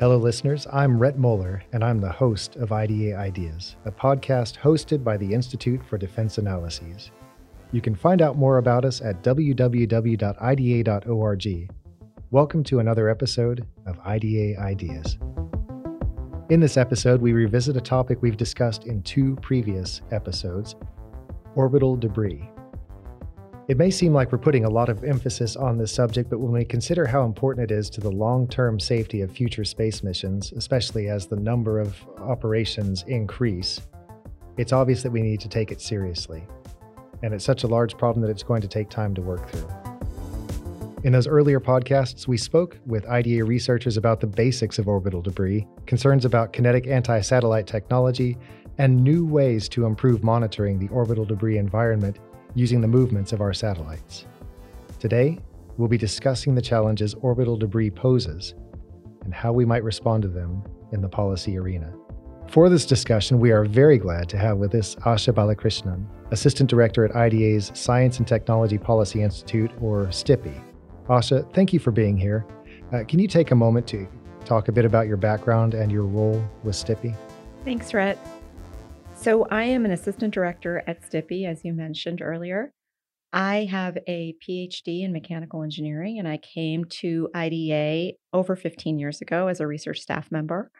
Hello, listeners. I'm Rhett Moeller, and I'm the host of IDA Ideas, a podcast hosted by the Institute for Defense Analyses. You can find out more about us at www.ida.org. Welcome to another episode of IDA Ideas. In this episode, we revisit a topic we've discussed in two previous episodes orbital debris. It may seem like we're putting a lot of emphasis on this subject, but when we consider how important it is to the long term safety of future space missions, especially as the number of operations increase, it's obvious that we need to take it seriously. And it's such a large problem that it's going to take time to work through. In those earlier podcasts, we spoke with IDA researchers about the basics of orbital debris, concerns about kinetic anti satellite technology, and new ways to improve monitoring the orbital debris environment using the movements of our satellites. Today, we'll be discussing the challenges orbital debris poses and how we might respond to them in the policy arena. For this discussion, we are very glad to have with us Asha Balakrishnan, Assistant Director at IDA's Science and Technology Policy Institute, or STPI. Asha, thank you for being here. Uh, can you take a moment to talk a bit about your background and your role with STPI? Thanks, Rhett. So, I am an assistant director at STPI, as you mentioned earlier. I have a PhD in mechanical engineering, and I came to IDA over 15 years ago as a research staff member.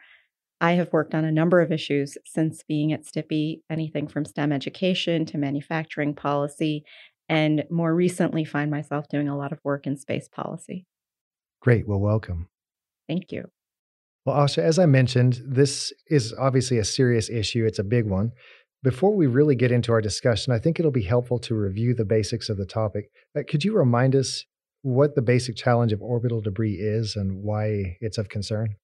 I have worked on a number of issues since being at STPI, anything from STEM education to manufacturing policy, and more recently find myself doing a lot of work in space policy. Great. Well, welcome. Thank you. Well, Asha, as I mentioned, this is obviously a serious issue. It's a big one. Before we really get into our discussion, I think it'll be helpful to review the basics of the topic. Uh, could you remind us what the basic challenge of orbital debris is and why it's of concern?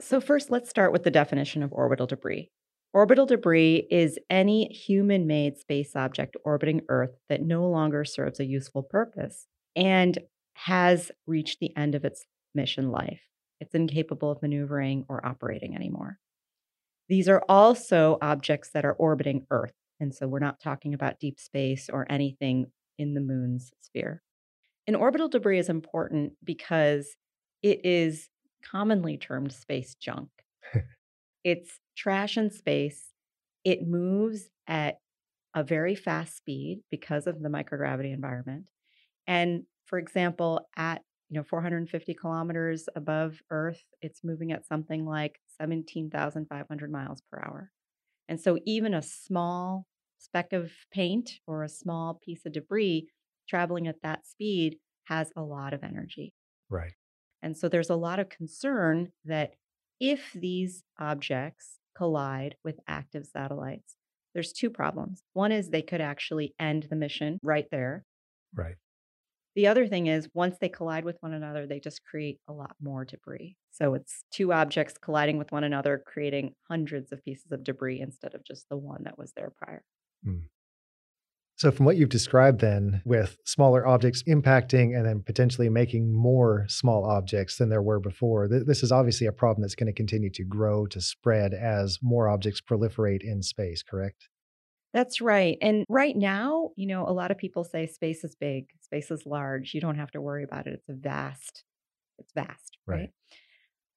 So, first, let's start with the definition of orbital debris. Orbital debris is any human made space object orbiting Earth that no longer serves a useful purpose and has reached the end of its mission life. It's incapable of maneuvering or operating anymore. These are also objects that are orbiting Earth. And so we're not talking about deep space or anything in the moon's sphere. And orbital debris is important because it is commonly termed space junk. it's trash in space. It moves at a very fast speed because of the microgravity environment. And for example, at you know 450 kilometers above earth it's moving at something like 17,500 miles per hour. And so even a small speck of paint or a small piece of debris traveling at that speed has a lot of energy. Right. And so there's a lot of concern that if these objects collide with active satellites there's two problems. One is they could actually end the mission right there right the other thing is, once they collide with one another, they just create a lot more debris. So it's two objects colliding with one another, creating hundreds of pieces of debris instead of just the one that was there prior. Hmm. So, from what you've described, then, with smaller objects impacting and then potentially making more small objects than there were before, th- this is obviously a problem that's going to continue to grow, to spread as more objects proliferate in space, correct? That's right. And right now, you know, a lot of people say space is big, space is large. You don't have to worry about it. It's a vast, it's vast, right? right?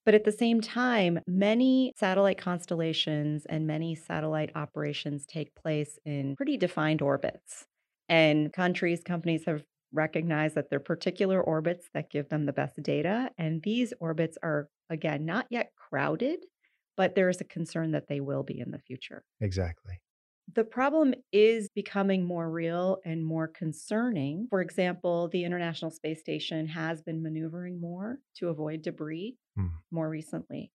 But at the same time, many satellite constellations and many satellite operations take place in pretty defined orbits. And countries, companies have recognized that they're particular orbits that give them the best data. And these orbits are, again, not yet crowded, but there is a concern that they will be in the future. Exactly. The problem is becoming more real and more concerning. For example, the International Space Station has been maneuvering more to avoid debris mm. more recently.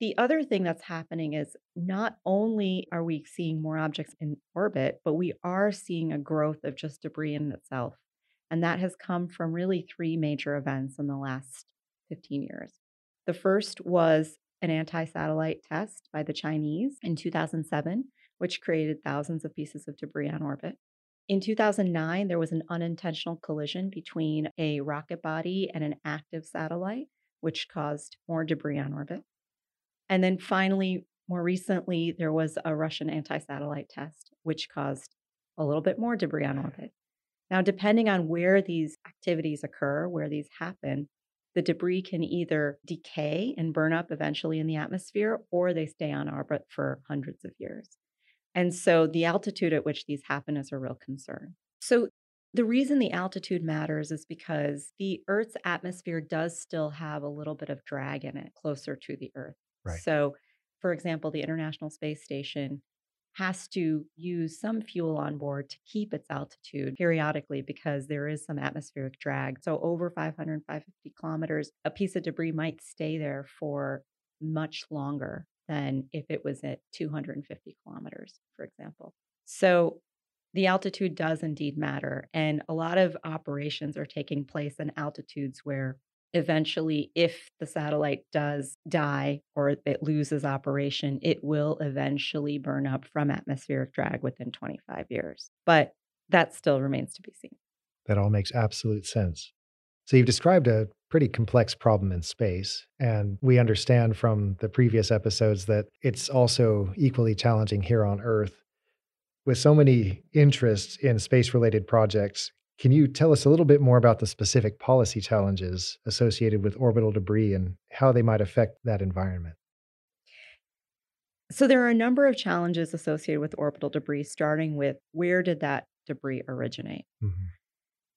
The other thing that's happening is not only are we seeing more objects in orbit, but we are seeing a growth of just debris in itself. And that has come from really three major events in the last 15 years. The first was an anti satellite test by the Chinese in 2007 which created thousands of pieces of debris on orbit. In 2009, there was an unintentional collision between a rocket body and an active satellite, which caused more debris on orbit. And then finally, more recently, there was a Russian anti satellite test, which caused a little bit more debris on orbit. Now, depending on where these activities occur, where these happen, the debris can either decay and burn up eventually in the atmosphere, or they stay on orbit for hundreds of years. And so the altitude at which these happen is a real concern. So the reason the altitude matters is because the Earth's atmosphere does still have a little bit of drag in it closer to the Earth. Right. So, for example, the International Space Station has to use some fuel on board to keep its altitude periodically because there is some atmospheric drag. So, over 500, 550 kilometers, a piece of debris might stay there for much longer than if it was at 250 kilometers, for example. So, the altitude does indeed matter. And a lot of operations are taking place in altitudes where eventually, if the satellite does die or it loses operation, it will eventually burn up from atmospheric drag within 25 years. But that still remains to be seen. That all makes absolute sense. So, you've described a pretty complex problem in space. And we understand from the previous episodes that it's also equally challenging here on Earth. With so many interests in space related projects, can you tell us a little bit more about the specific policy challenges associated with orbital debris and how they might affect that environment? So, there are a number of challenges associated with orbital debris, starting with where did that debris originate? Mm-hmm.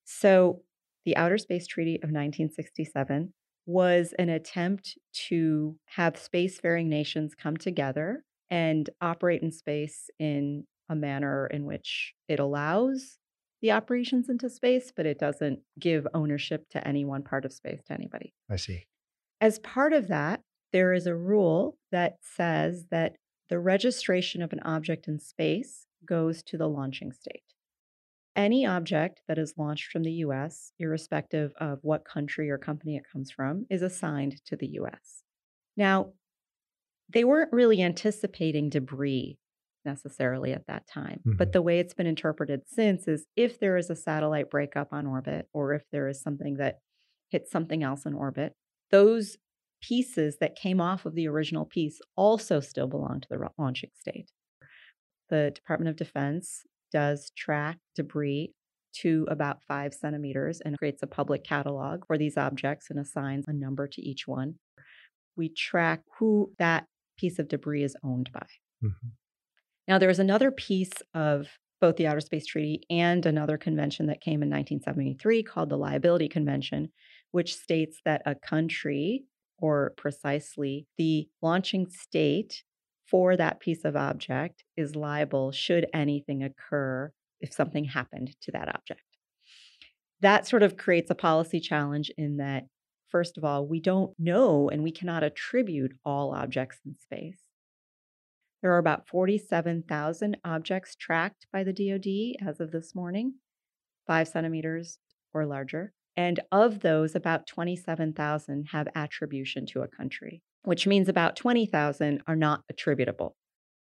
So, the Outer Space Treaty of 1967 was an attempt to have spacefaring nations come together and operate in space in a manner in which it allows the operations into space, but it doesn't give ownership to any one part of space to anybody. I see. As part of that, there is a rule that says that the registration of an object in space goes to the launching state. Any object that is launched from the US, irrespective of what country or company it comes from, is assigned to the US. Now, they weren't really anticipating debris necessarily at that time. Mm-hmm. But the way it's been interpreted since is if there is a satellite breakup on orbit, or if there is something that hits something else in orbit, those pieces that came off of the original piece also still belong to the launching state. The Department of Defense does track debris to about five centimeters and creates a public catalog for these objects and assigns a number to each one. We track who that piece of debris is owned by. Mm-hmm. Now, there was another piece of both the Outer Space Treaty and another convention that came in 1973 called the Liability Convention, which states that a country, or precisely the launching state for that piece of object, is liable should anything occur if something happened to that object. That sort of creates a policy challenge in that, first of all, we don't know and we cannot attribute all objects in space. There are about 47,000 objects tracked by the DoD as of this morning, five centimeters or larger. And of those, about 27,000 have attribution to a country, which means about 20,000 are not attributable.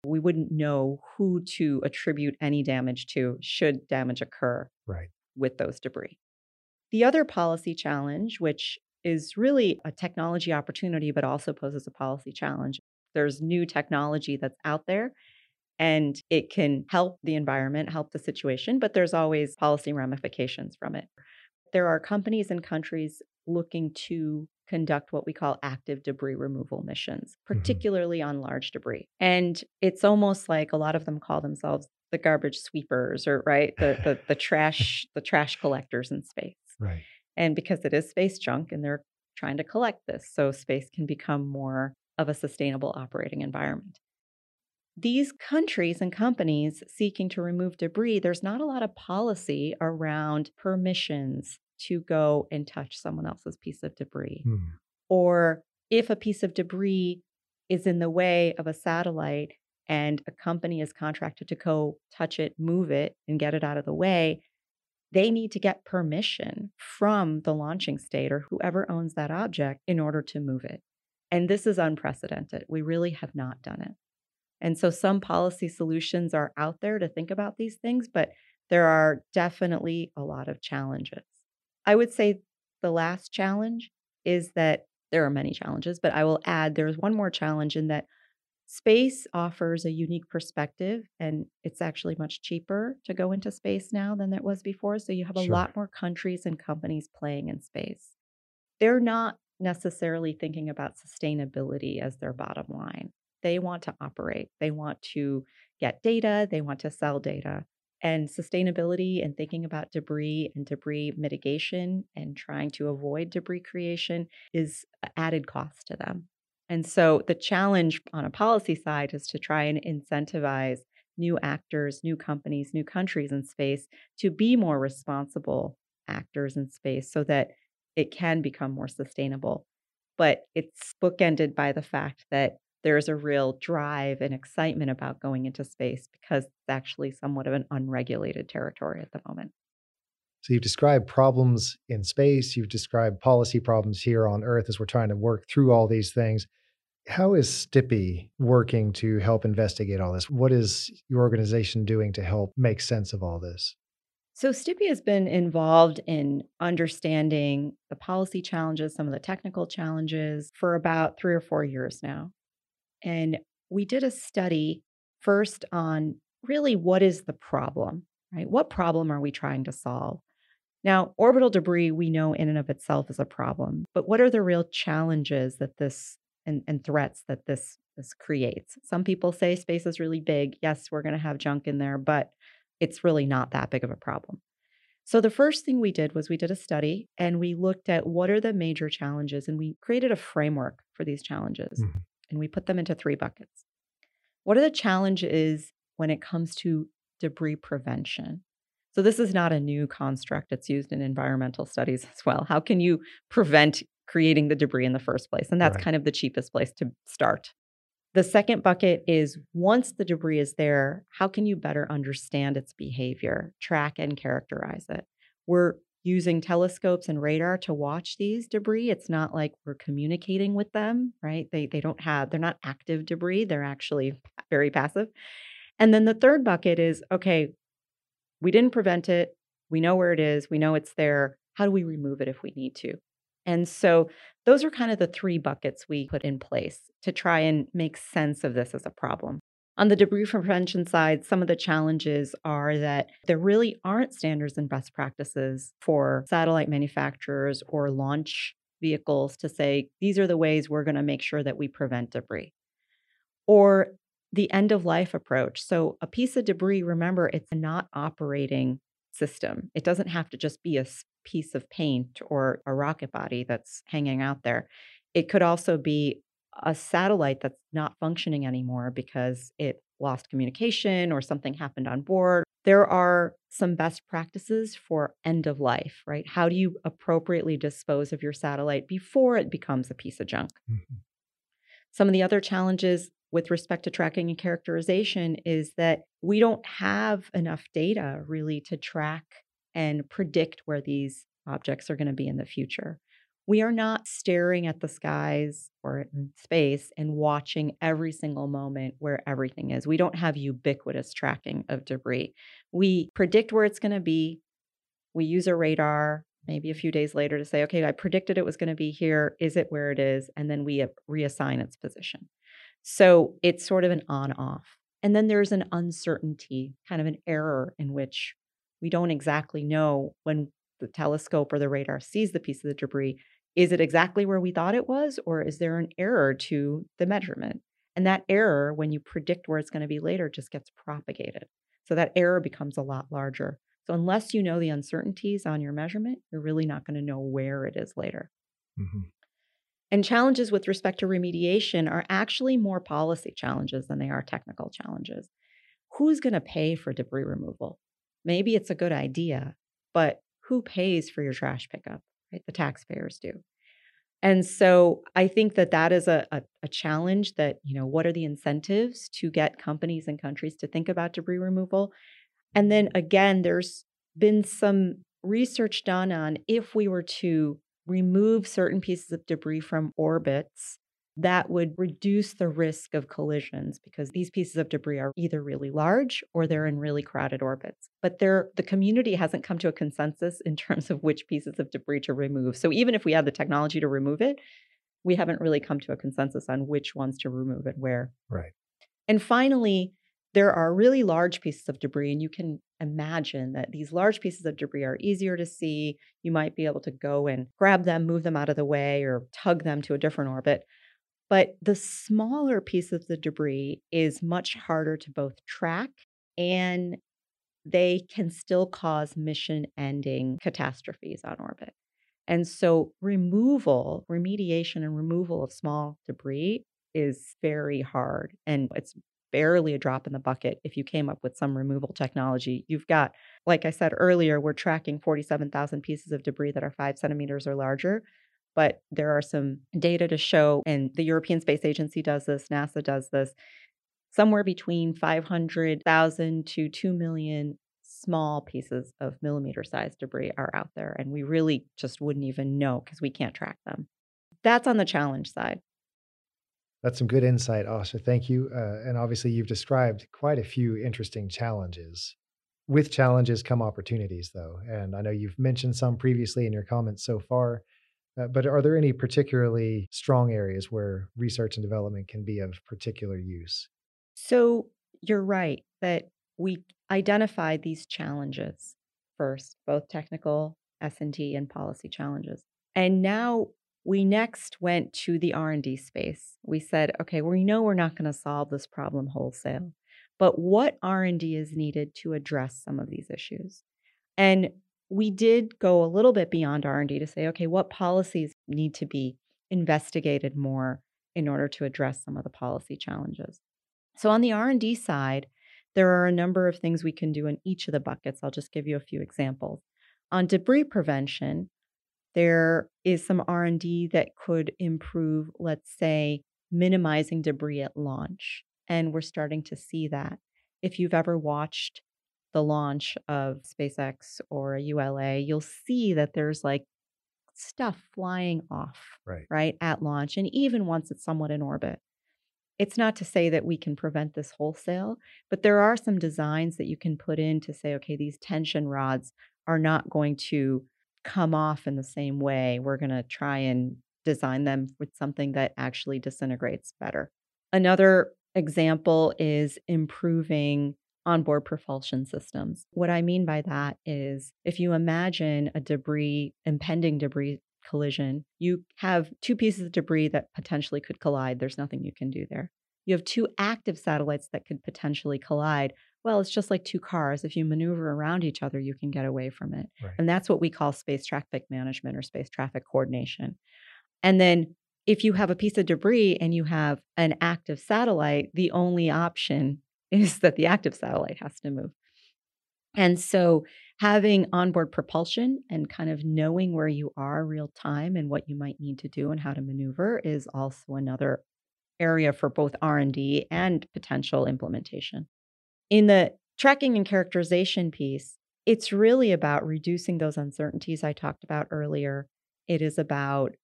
We wouldn't know who to attribute any damage to should damage occur right. with those debris. The other policy challenge, which is really a technology opportunity, but also poses a policy challenge, there's new technology that's out there and it can help the environment, help the situation, but there's always policy ramifications from it. There are companies and countries looking to conduct what we call active debris removal missions, mm-hmm. particularly mm-hmm. on large debris. And it's almost like a lot of them call themselves the garbage sweepers or right the the, the trash the trash collectors in space. Right. And because it is space junk and they're trying to collect this so space can become more of a sustainable operating environment. These countries and companies seeking to remove debris, there's not a lot of policy around permissions to go and touch someone else's piece of debris. Hmm. Or if a piece of debris is in the way of a satellite and a company is contracted to go touch it, move it, and get it out of the way, they need to get permission from the launching state or whoever owns that object in order to move it. And this is unprecedented. We really have not done it. And so some policy solutions are out there to think about these things, but there are definitely a lot of challenges. I would say the last challenge is that there are many challenges, but I will add there's one more challenge in that space offers a unique perspective and it's actually much cheaper to go into space now than it was before. So you have a sure. lot more countries and companies playing in space. They're not necessarily thinking about sustainability as their bottom line. They want to operate, they want to get data, they want to sell data. And sustainability and thinking about debris and debris mitigation and trying to avoid debris creation is added cost to them. And so the challenge on a policy side is to try and incentivize new actors, new companies, new countries in space to be more responsible actors in space so that it can become more sustainable. But it's bookended by the fact that there's a real drive and excitement about going into space because it's actually somewhat of an unregulated territory at the moment. So you've described problems in space, you've described policy problems here on Earth as we're trying to work through all these things. How is STPI working to help investigate all this? What is your organization doing to help make sense of all this? So, STPI has been involved in understanding the policy challenges, some of the technical challenges for about three or four years now. And we did a study first on really what is the problem, right? What problem are we trying to solve? Now, orbital debris, we know in and of itself is a problem, but what are the real challenges that this and, and threats that this this creates? Some people say space is really big. Yes, we're going to have junk in there, but it's really not that big of a problem. So the first thing we did was we did a study and we looked at what are the major challenges and we created a framework for these challenges mm-hmm. And we put them into three buckets. What are the challenges when it comes to debris prevention? So this is not a new construct. It's used in environmental studies as well. How can you prevent creating the debris in the first place? And that's right. kind of the cheapest place to start. The second bucket is once the debris is there, how can you better understand its behavior, track and characterize it? We're using telescopes and radar to watch these debris. It's not like we're communicating with them, right? They they don't have they're not active debris, they're actually very passive. And then the third bucket is okay, we didn't prevent it. We know where it is. We know it's there. How do we remove it if we need to? And so those are kind of the three buckets we put in place to try and make sense of this as a problem. On the debris prevention side, some of the challenges are that there really aren't standards and best practices for satellite manufacturers or launch vehicles to say, these are the ways we're going to make sure that we prevent debris. Or the end of life approach. So, a piece of debris, remember, it's not operating system. It doesn't have to just be a piece of paint or a rocket body that's hanging out there. It could also be a satellite that's not functioning anymore because it lost communication or something happened on board. There are some best practices for end of life, right? How do you appropriately dispose of your satellite before it becomes a piece of junk? Mm-hmm. Some of the other challenges with respect to tracking and characterization is that we don't have enough data really to track and predict where these objects are going to be in the future. We are not staring at the skies or in space and watching every single moment where everything is. We don't have ubiquitous tracking of debris. We predict where it's going to be. We use a radar maybe a few days later to say, okay, I predicted it was going to be here. Is it where it is? And then we reassign its position. So it's sort of an on off. And then there's an uncertainty, kind of an error in which we don't exactly know when the telescope or the radar sees the piece of the debris. Is it exactly where we thought it was, or is there an error to the measurement? And that error, when you predict where it's going to be later, just gets propagated. So that error becomes a lot larger. So, unless you know the uncertainties on your measurement, you're really not going to know where it is later. Mm-hmm. And challenges with respect to remediation are actually more policy challenges than they are technical challenges. Who's going to pay for debris removal? maybe it's a good idea, but who pays for your trash pickup? Right? The taxpayers do. And so I think that that is a, a, a, challenge that, you know, what are the incentives to get companies and countries to think about debris removal? And then again, there's been some research done on if we were to remove certain pieces of debris from orbits that would reduce the risk of collisions because these pieces of debris are either really large or they're in really crowded orbits. But the community hasn't come to a consensus in terms of which pieces of debris to remove. So even if we had the technology to remove it, we haven't really come to a consensus on which ones to remove and where. Right. And finally, there are really large pieces of debris, and you can imagine that these large pieces of debris are easier to see. You might be able to go and grab them, move them out of the way, or tug them to a different orbit. But the smaller piece of the debris is much harder to both track and they can still cause mission ending catastrophes on orbit. And so, removal, remediation, and removal of small debris is very hard. And it's barely a drop in the bucket if you came up with some removal technology. You've got, like I said earlier, we're tracking 47,000 pieces of debris that are five centimeters or larger. But there are some data to show, and the European Space Agency does this, NASA does this, somewhere between 500,000 to 2 million small pieces of millimeter sized debris are out there. And we really just wouldn't even know because we can't track them. That's on the challenge side. That's some good insight, Asha. Thank you. Uh, and obviously, you've described quite a few interesting challenges. With challenges come opportunities, though. And I know you've mentioned some previously in your comments so far. Uh, but are there any particularly strong areas where research and development can be of particular use? So you're right that we identified these challenges first, both technical, S&T and policy challenges. And now we next went to the R&D space. We said, okay, we know we're not going to solve this problem wholesale, but what R&D is needed to address some of these issues? And we did go a little bit beyond R&D to say, okay, what policies need to be investigated more in order to address some of the policy challenges? So on the R&D side, there are a number of things we can do in each of the buckets. I'll just give you a few examples. On debris prevention, there is some R&D that could improve, let's say, minimizing debris at launch. And we're starting to see that. If you've ever watched the launch of SpaceX or a ULA, you'll see that there's like stuff flying off, right. right, at launch, and even once it's somewhat in orbit. It's not to say that we can prevent this wholesale, but there are some designs that you can put in to say, okay, these tension rods are not going to come off in the same way. We're going to try and design them with something that actually disintegrates better. Another example is improving onboard propulsion systems. What I mean by that is if you imagine a debris, impending debris collision, you have two pieces of debris that potentially could collide. There's nothing you can do there. You have two active satellites that could potentially collide. Well, it's just like two cars. If you maneuver around each other, you can get away from it. Right. And that's what we call space traffic management or space traffic coordination. And then if you have a piece of debris and you have an active satellite, the only option is that the active satellite has to move. And so having onboard propulsion and kind of knowing where you are real time and what you might need to do and how to maneuver is also another area for both R&D and potential implementation. In the tracking and characterization piece, it's really about reducing those uncertainties I talked about earlier. It is about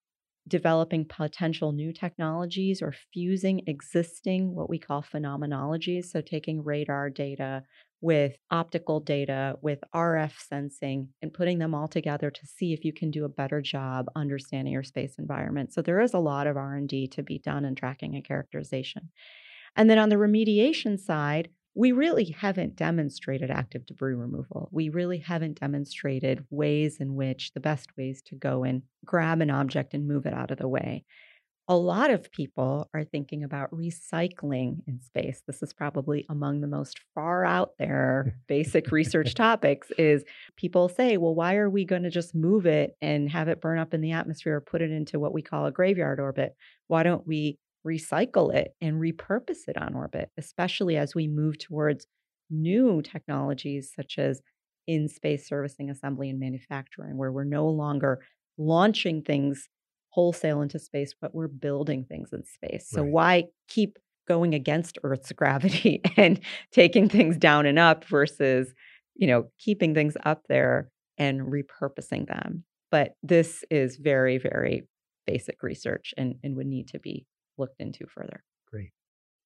developing potential new technologies or fusing existing what we call phenomenologies. So, taking radar data with optical data, with RF sensing, and putting them all together to see if you can do a better job understanding your space environment. So, there is a lot of R&D to be done in tracking and characterization. And then on the remediation side, we really haven't demonstrated active debris removal. We really haven't demonstrated ways in which the best ways to go and grab an object and move it out of the way. A lot of people are thinking about recycling in space. This is probably among the most far out there basic research topics is people say, well, why are we going to just move it and have it burn up in the atmosphere or put it into what we call a graveyard orbit? Why don't we recycle it and repurpose it on orbit, especially as we move towards new technologies such as in space servicing, assembly, and manufacturing, where we're no longer launching things wholesale into space, but we're building things in space. So Right. why keep going against Earth's gravity and taking things down and up versus, you know, keeping things up there and repurposing them? But this is very, very basic research and, and would need to be looked into further. Great.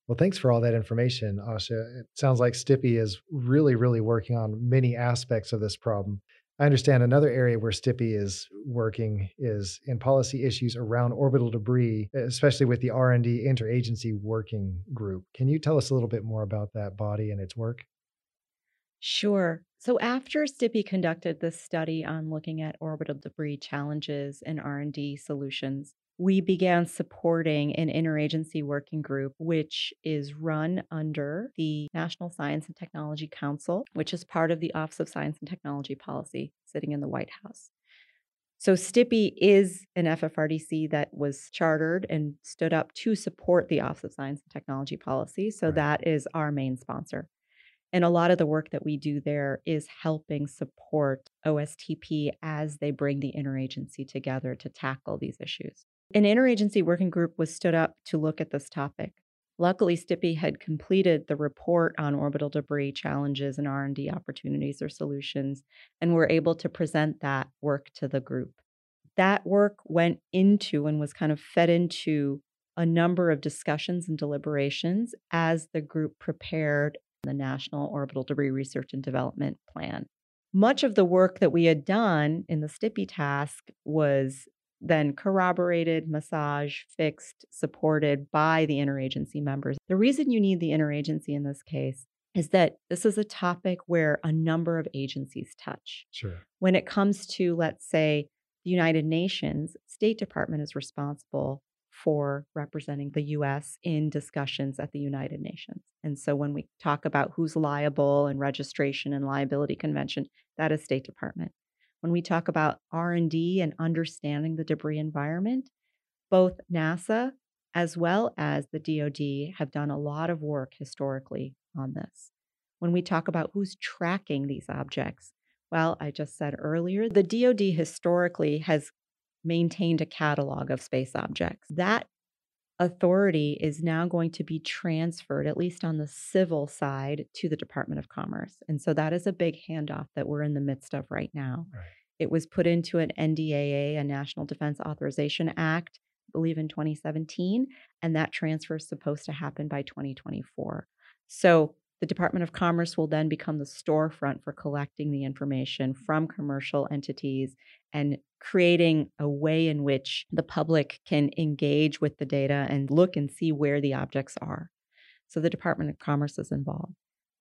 Well, thanks for all that information, Asha. It sounds like Stippy is really, really working on many aspects of this problem. I understand another area where STPI is working is in policy issues around orbital debris, especially with the R&D Interagency Working Group. Can you tell us a little bit more about that body and its work? Sure. So after STPI conducted this study on looking at orbital debris challenges and R&D solutions, we began supporting an interagency working group, which is run under the National Science and Technology Council, which is part of the Office of Science and Technology Policy sitting in the White House. So, STPI is an FFRDC that was chartered and stood up to support the Office of Science and Technology Policy. So, right. that is our main sponsor. And a lot of the work that we do there is helping support OSTP as they bring the interagency together to tackle these issues. An interagency working group was stood up to look at this topic. Luckily, STPI had completed the report on orbital debris challenges and R&D opportunities or solutions and were able to present that work to the group. That work went into and was kind of fed into a number of discussions and deliberations as the group prepared the National Orbital Debris Research and Development Plan. Much of the work that we had done in the STPI task was then corroborated, massaged, fixed, supported by the interagency members. The reason you need the interagency in this case is that this is a topic where a number of agencies touch. Sure. When it comes to, let's say, the United Nations, State Department is responsible for representing the US in discussions at the United Nations. And so when we talk about who's liable and registration and liability convention, that is State Department when we talk about r&d and understanding the debris environment both nasa as well as the dod have done a lot of work historically on this. When we talk about who's tracking these objects well i just said earlier the dod historically has maintained a catalog of space objects. That authority is now going to be transferred, at least on the civil side, to the Department of Commerce. And so that is a big handoff that we're in the midst of right now. Right. It was put into an NDAA, a National Defense Authorization Act, I believe in 2017, and that transfer is supposed to happen by 2024. So the Department of Commerce will then become the storefront for collecting the information from commercial entities and creating a way in which the public can engage with the data and look and see where the objects are. So the Department of Commerce is involved.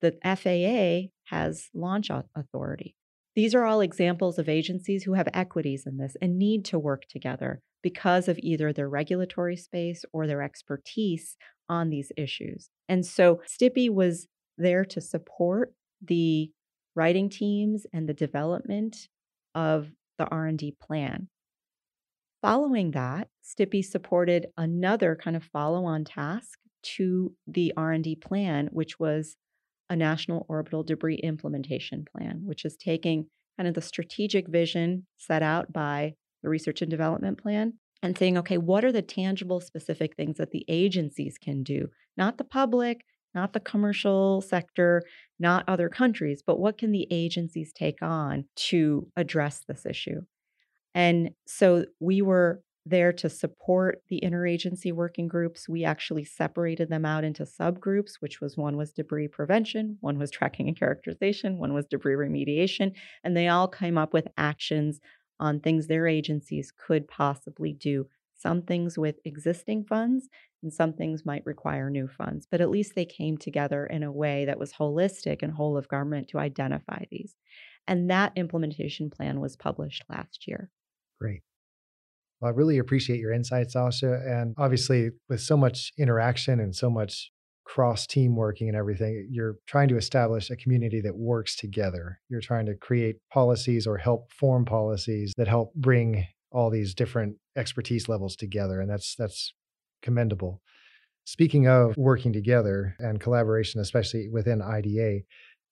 The FAA has launch authority. These are all examples of agencies who have equities in this and need to work together because of either their regulatory space or their expertise on these issues. And so STPI was there to support the writing teams and the development of the R&D plan. Following that, STPI supported another kind of follow-on task to the R&D plan, which was a national orbital debris implementation plan, which is taking kind of the strategic vision set out by the research and development plan and saying, okay, what are the tangible, specific things that the agencies can do? Not the public, not the commercial sector, not other countries, but what can the agencies take on to address this issue? And so we were there to support the interagency working groups. We actually separated them out into subgroups, which was one was debris prevention, one was tracking and characterization, one was debris remediation, and they all came up with actions on things their agencies could possibly do. Some things with existing funds, and some things might require new funds, but at least they came together in a way that was holistic and whole of government to identify these. And that implementation plan was published last year. Great. Well, I really appreciate your insights, Asha. And obviously, with so much interaction and so much cross team working and everything, you're trying to establish a community that works together. You're trying to create policies or help form policies that help bring all these different expertise levels together. And that's that's commendable. Speaking of working together and collaboration, especially within IDA,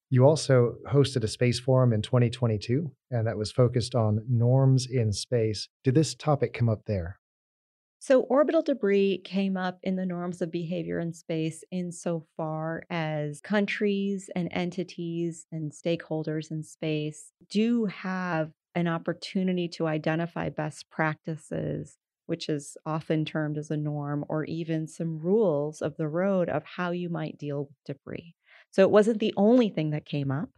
you also hosted a space forum in 2022, and that was focused on norms in space. Did this topic come up there? So, orbital debris came up in the norms of behavior in space insofar as countries and entities and stakeholders in space do have an opportunity to identify best practices, which is often termed as a norm, or even some rules of the road of how you might deal with debris. So it wasn't the only thing that came up,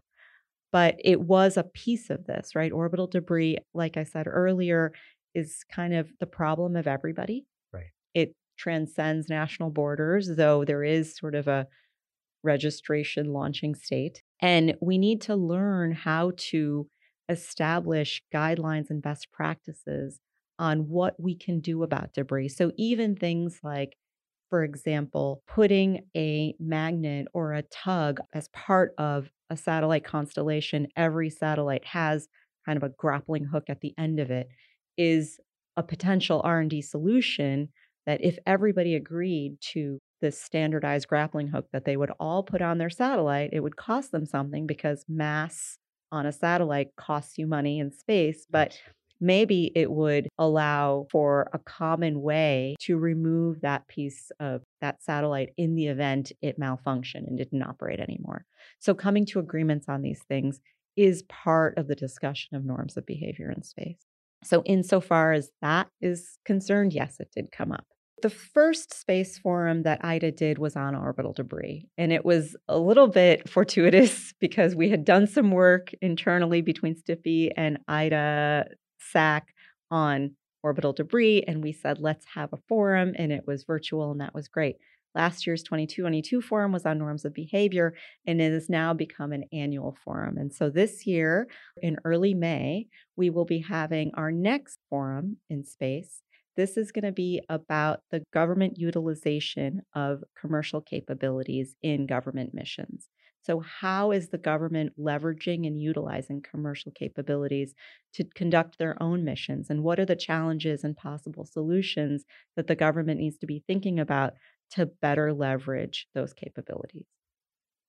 but it was a piece of this, right? Orbital debris, like I said earlier, is kind of the problem of everybody. Right. It transcends national borders, though there is sort of a registration launching state. And we need to learn how to establish guidelines and best practices on what we can do about debris. So, even things like, for example, putting a magnet or a tug as part of a satellite constellation, every satellite has kind of a grappling hook at the end of it, is a potential R&D solution that if everybody agreed to this standardized grappling hook that they would all put on their satellite, it would cost them something because mass on a satellite costs you money and space, but maybe it would allow for a common way to remove that piece of that satellite in the event it malfunctioned and didn't operate anymore. So, coming to agreements on these things is part of the discussion of norms of behavior in space. So, insofar as that is concerned, yes, it did come up. The first space forum that IDA did was on orbital debris. And it was a little bit fortuitous because we had done some work internally between STPI and IDA SAC on orbital debris. And we said, let's have a forum. And it was virtual, and that was great. Last year's 2222 forum was on norms of behavior, and it has now become an annual forum. And so this year, in early May, we will be having our next forum in space this is going to be about the government utilization of commercial capabilities in government missions. So, how is the government leveraging and utilizing commercial capabilities to conduct their own missions? And what are the challenges and possible solutions that the government needs to be thinking about to better leverage those capabilities?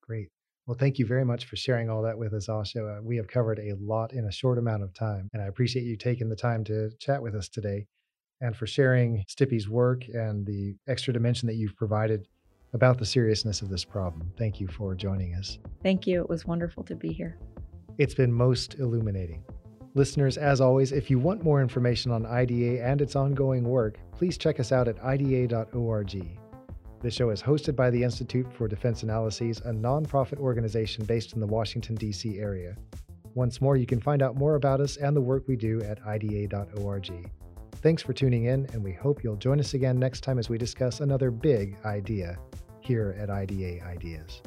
Great. Well, thank you very much for sharing all that with us, Asha. Uh, we have covered a lot in a short amount of time, and I appreciate you taking the time to chat with us today and for sharing Stippy's work and the extra dimension that you've provided about the seriousness of this problem. Thank you for joining us. Thank you. It was wonderful to be here. It's been most illuminating. Listeners, as always, if you want more information on IDA and its ongoing work, please check us out at ida.org. This show is hosted by the Institute for Defense Analyses, a nonprofit organization based in the Washington, D.C. area. Once more, you can find out more about us and the work we do at ida.org. Thanks for tuning in, and we hope you'll join us again next time as we discuss another big idea here at IDA Ideas.